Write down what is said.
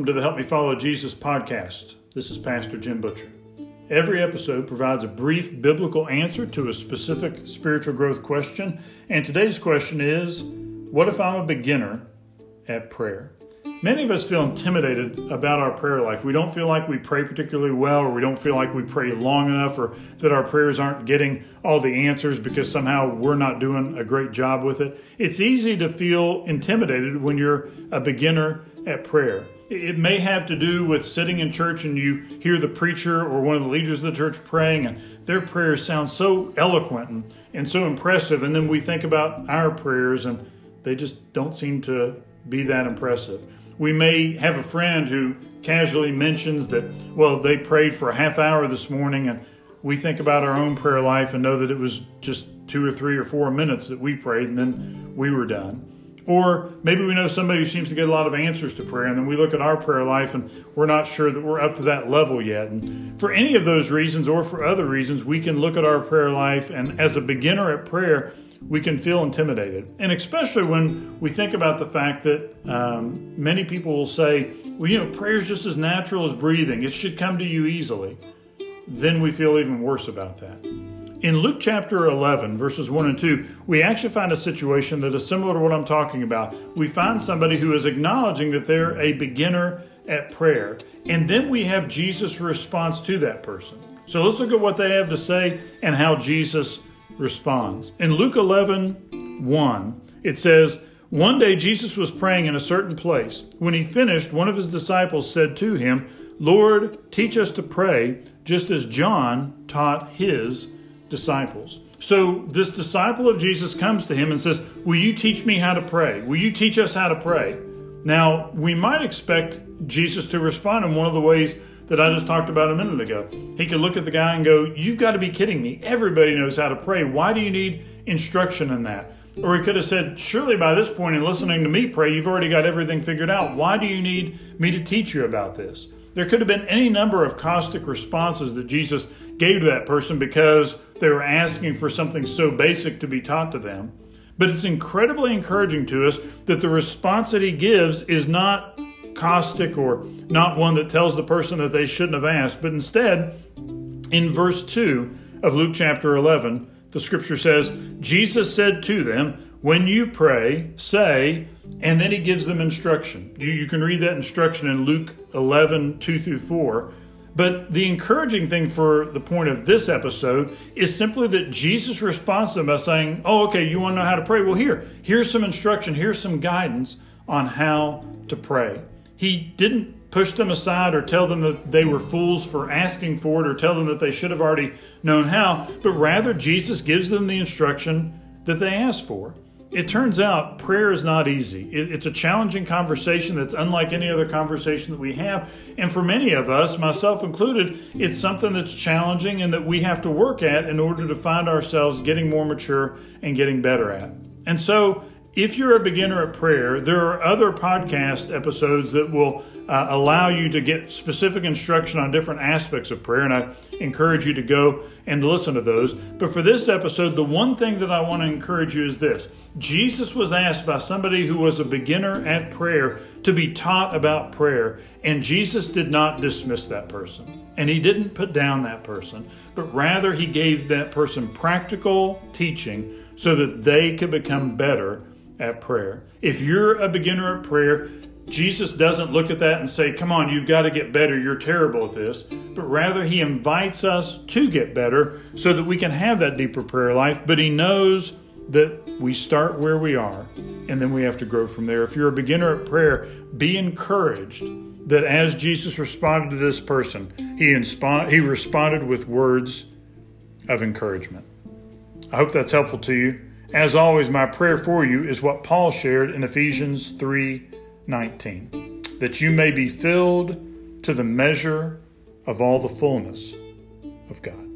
welcome to the Help Me Follow Jesus podcast. This is Pastor Jim Butcher. Every episode provides a brief biblical answer to a specific spiritual growth question, and today's question is What if I'm a beginner at prayer? Many of us feel intimidated about our prayer life. We don't feel like we pray particularly well, or we don't feel like we pray long enough, or that our prayers aren't getting all the answers because somehow we're not doing a great job with it. It's easy to feel intimidated when you're a beginner at prayer. It may have to do with sitting in church and you hear the preacher or one of the leaders of the church praying, and their prayers sound so eloquent and, and so impressive. And then we think about our prayers, and they just don't seem to be that impressive. We may have a friend who casually mentions that, well, they prayed for a half hour this morning, and we think about our own prayer life and know that it was just two or three or four minutes that we prayed, and then we were done. Or maybe we know somebody who seems to get a lot of answers to prayer, and then we look at our prayer life and we're not sure that we're up to that level yet. And for any of those reasons, or for other reasons, we can look at our prayer life, and as a beginner at prayer, we can feel intimidated. And especially when we think about the fact that um, many people will say, well, you know, prayer is just as natural as breathing, it should come to you easily. Then we feel even worse about that. In Luke chapter 11, verses 1 and 2, we actually find a situation that is similar to what I'm talking about. We find somebody who is acknowledging that they're a beginner at prayer. And then we have Jesus' response to that person. So let's look at what they have to say and how Jesus responds. In Luke 11 1, it says, One day Jesus was praying in a certain place. When he finished, one of his disciples said to him, Lord, teach us to pray, just as John taught his disciples. So this disciple of Jesus comes to him and says, Will you teach me how to pray? Will you teach us how to pray? Now, we might expect Jesus to respond in one of the ways that I just talked about a minute ago. He could look at the guy and go, You've got to be kidding me. Everybody knows how to pray. Why do you need instruction in that? Or he could have said, Surely by this point in listening to me pray, you've already got everything figured out. Why do you need me to teach you about this? There could have been any number of caustic responses that Jesus gave to that person because they were asking for something so basic to be taught to them. But it's incredibly encouraging to us that the response that he gives is not caustic or not one that tells the person that they shouldn't have asked, but instead, in verse 2 of Luke chapter 11, the scripture says, Jesus said to them, When you pray, say, and then he gives them instruction. You, you can read that instruction in Luke 11, 2 through 4. But the encouraging thing for the point of this episode is simply that Jesus responds to them by saying, Oh, okay, you want to know how to pray? Well, here, here's some instruction, here's some guidance on how to pray. He didn't push them aside or tell them that they were fools for asking for it or tell them that they should have already known how, but rather Jesus gives them the instruction that they asked for. It turns out prayer is not easy. It's a challenging conversation that's unlike any other conversation that we have. And for many of us, myself included, it's something that's challenging and that we have to work at in order to find ourselves getting more mature and getting better at. And so if you're a beginner at prayer, there are other podcast episodes that will uh, allow you to get specific instruction on different aspects of prayer, and I encourage you to go and listen to those. But for this episode, the one thing that I want to encourage you is this Jesus was asked by somebody who was a beginner at prayer to be taught about prayer, and Jesus did not dismiss that person. And he didn't put down that person, but rather he gave that person practical teaching so that they could become better at prayer. If you're a beginner at prayer, Jesus doesn't look at that and say, Come on, you've got to get better. You're terrible at this. But rather, He invites us to get better so that we can have that deeper prayer life. But He knows that we start where we are and then we have to grow from there. If you're a beginner at prayer, be encouraged that as Jesus responded to this person, He, inspo- he responded with words of encouragement. I hope that's helpful to you. As always, my prayer for you is what Paul shared in Ephesians 3:19, that you may be filled to the measure of all the fullness of God.